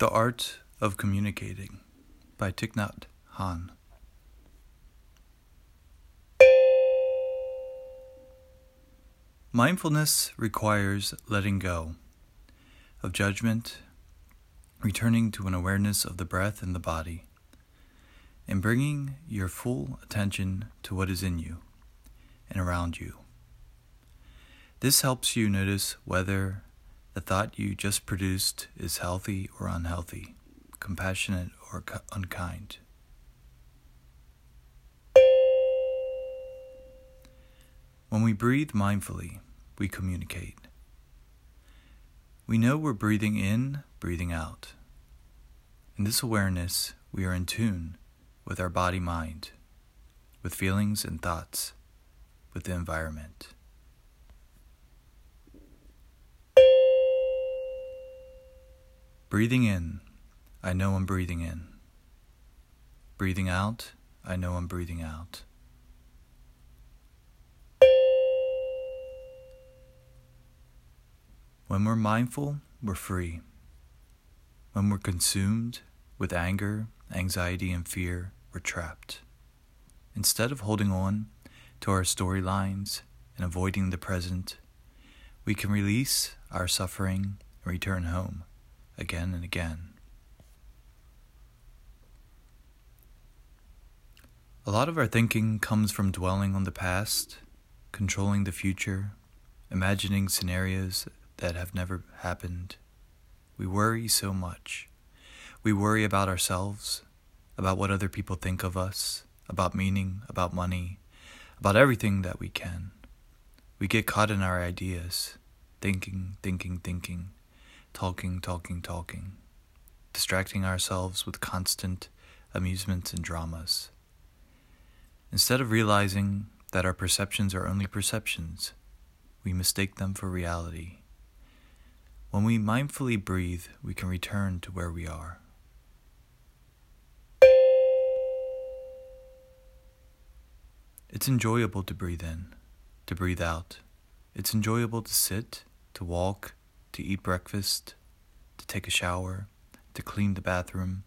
The Art of Communicating by Thich Nhat Hanh. Mindfulness requires letting go of judgment, returning to an awareness of the breath and the body, and bringing your full attention to what is in you and around you. This helps you notice whether the thought you just produced is healthy or unhealthy, compassionate or unkind. When we breathe mindfully, we communicate. We know we're breathing in, breathing out. In this awareness, we are in tune with our body mind, with feelings and thoughts, with the environment. Breathing in, I know I'm breathing in. Breathing out, I know I'm breathing out. When we're mindful, we're free. When we're consumed with anger, anxiety, and fear, we're trapped. Instead of holding on to our storylines and avoiding the present, we can release our suffering and return home again and again. A lot of our thinking comes from dwelling on the past, controlling the future, imagining scenarios that have never happened. We worry so much. We worry about ourselves, about what other people think of us, about meaning, about money, about everything that we can. We get caught in our ideas, thinking, thinking, thinking, talking, talking, talking, distracting ourselves with constant amusements and dramas. Instead of realizing that our perceptions are only perceptions, we mistake them for reality when we mindfully breathe, we can return to where we are. It's enjoyable to breathe in, to breathe out. It's enjoyable to sit, to walk, to eat breakfast, to take a shower, to clean the bathroom,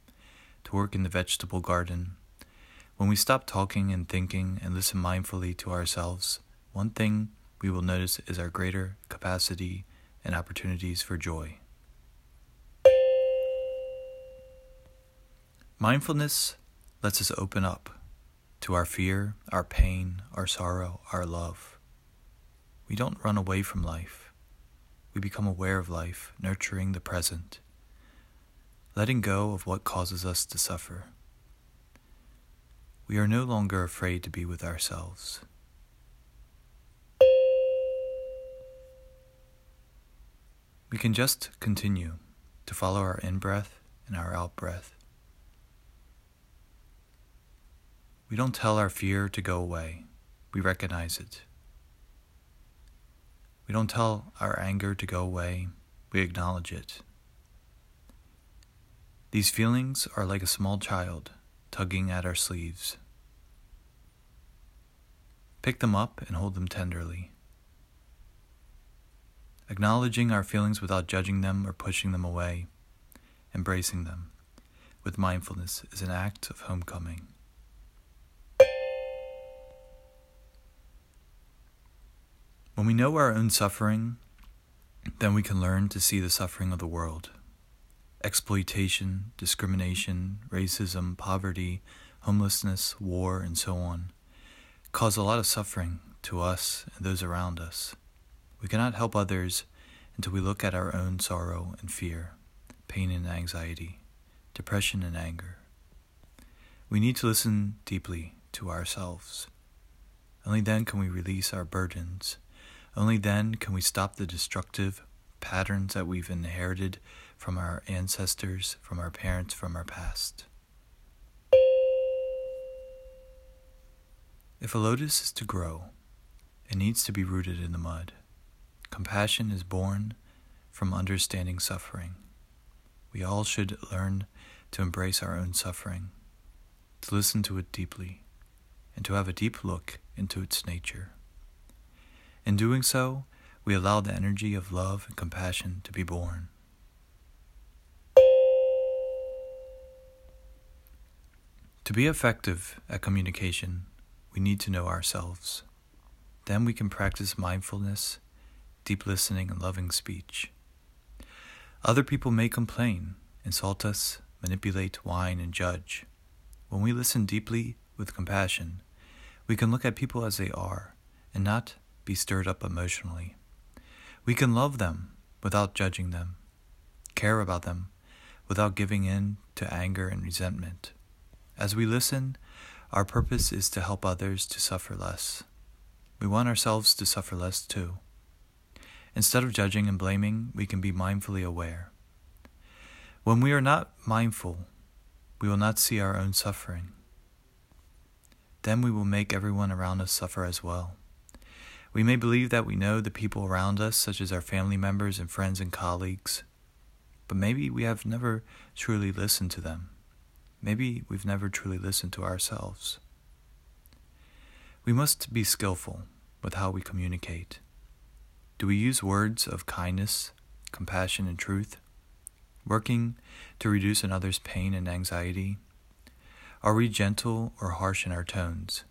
to work in the vegetable garden. When we stop talking and thinking and listen mindfully to ourselves, one thing we will notice is our greater capacity and opportunities for joy. Mindfulness lets us open up to our fear, our pain, our sorrow, our love. We don't run away from life. We become aware of life, nurturing the present, letting go of what causes us to suffer. We are no longer afraid to be with ourselves. We can just continue to follow our in breath and our out breath. We don't tell our fear to go away, we recognize it. We don't tell our anger to go away, we acknowledge it. These feelings are like a small child tugging at our sleeves. Pick them up and hold them tenderly. Acknowledging our feelings without judging them or pushing them away, embracing them with mindfulness is an act of homecoming. When we know our own suffering, then we can learn to see the suffering of the world. Exploitation, discrimination, racism, poverty, homelessness, war, and so on cause a lot of suffering to us and those around us. We cannot help others until we look at our own sorrow and fear, pain and anxiety, depression and anger. We need to listen deeply to ourselves. Only then can we release our burdens. Only then can we stop the destructive patterns that we've inherited from our ancestors, from our parents, from our past. If a lotus is to grow, it needs to be rooted in the mud. Compassion is born from understanding suffering. We all should learn to embrace our own suffering, to listen to it deeply, and to have a deep look into its nature. In doing so, we allow the energy of love and compassion to be born. To be effective at communication, we need to know ourselves. Then we can practice mindfulness, deep listening, and loving speech. Other people may complain, insult us, manipulate, whine, and judge. When we listen deeply with compassion, we can look at people as they are and not be stirred up emotionally. We can love them without judging them, care about them without giving in to anger and resentment. As we listen, our purpose is to help others to suffer less. We want ourselves to suffer less too. Instead of judging and blaming, we can be mindfully aware. When we are not mindful, we will not see our own suffering. Then we will make everyone around us suffer as well. We may believe that we know the people around us, such as our family members and friends and colleagues, but maybe we have never truly listened to them. Maybe we've never truly listened to ourselves. We must be skillful with how we communicate. Do we use words of kindness, compassion, and truth, working to reduce another's pain and anxiety? Are we gentle or harsh in our tones?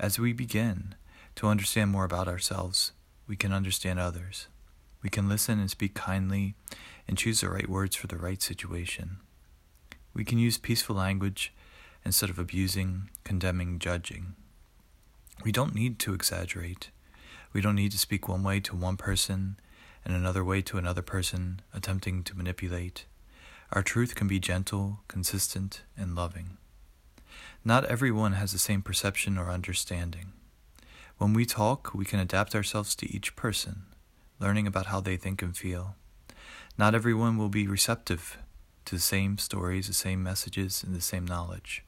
As we begin to understand more about ourselves, we can understand others. We can listen and speak kindly and choose the right words for the right situation. We can use peaceful language instead of abusing, condemning, judging. We don't need to exaggerate. We don't need to speak one way to one person and another way to another person, attempting to manipulate. Our truth can be gentle, consistent, and loving. Not everyone has the same perception or understanding. When we talk, we can adapt ourselves to each person, learning about how they think and feel. Not everyone will be receptive to the same stories, the same messages, and the same knowledge.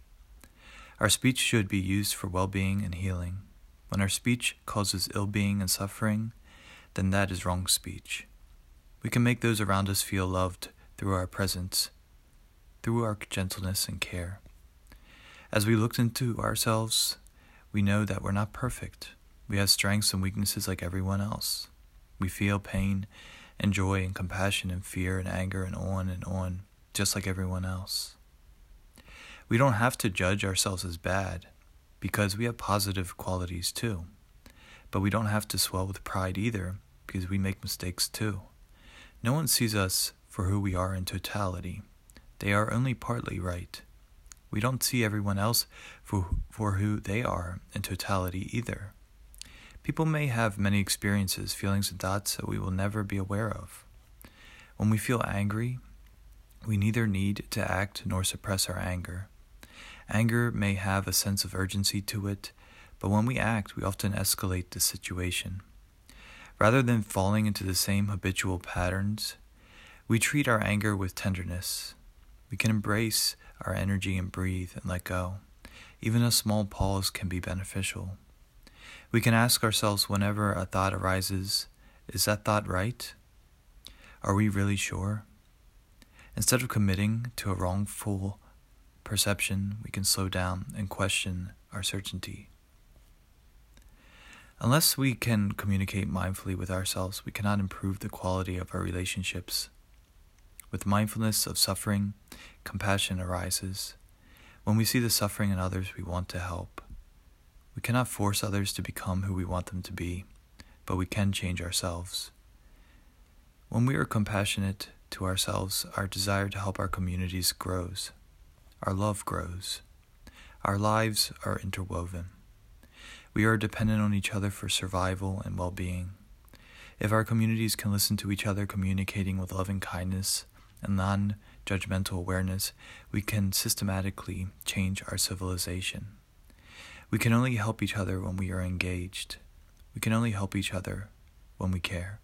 Our speech should be used for well being and healing. When our speech causes ill being and suffering, then that is wrong speech. We can make those around us feel loved through our presence, through our gentleness and care. As we look into ourselves, we know that we're not perfect. We have strengths and weaknesses like everyone else. We feel pain and joy and compassion and fear and anger and on and on, just like everyone else. We don't have to judge ourselves as bad because we have positive qualities too. But we don't have to swell with pride either because we make mistakes too. No one sees us for who we are in totality. They are only partly right. We don't see everyone else for, for who they are in totality either. People may have many experiences, feelings, and thoughts that we will never be aware of. When we feel angry, we neither need to act nor suppress our anger. Anger may have a sense of urgency to it, but when we act, we often escalate the situation. Rather than falling into the same habitual patterns, we treat our anger with tenderness. We can embrace our energy and breathe and let go. Even a small pause can be beneficial. We can ask ourselves whenever a thought arises is that thought right? Are we really sure? Instead of committing to a wrongful perception, we can slow down and question our certainty. Unless we can communicate mindfully with ourselves, we cannot improve the quality of our relationships. With mindfulness of suffering, compassion arises. When we see the suffering in others, we want to help. We cannot force others to become who we want them to be, but we can change ourselves. When we are compassionate to ourselves, our desire to help our communities grows. Our love grows. Our lives are interwoven. We are dependent on each other for survival and well being. If our communities can listen to each other communicating with loving kindness and non judgmental awareness, we can systematically change our civilization. We can only help each other when we are engaged. We can only help each other when we care.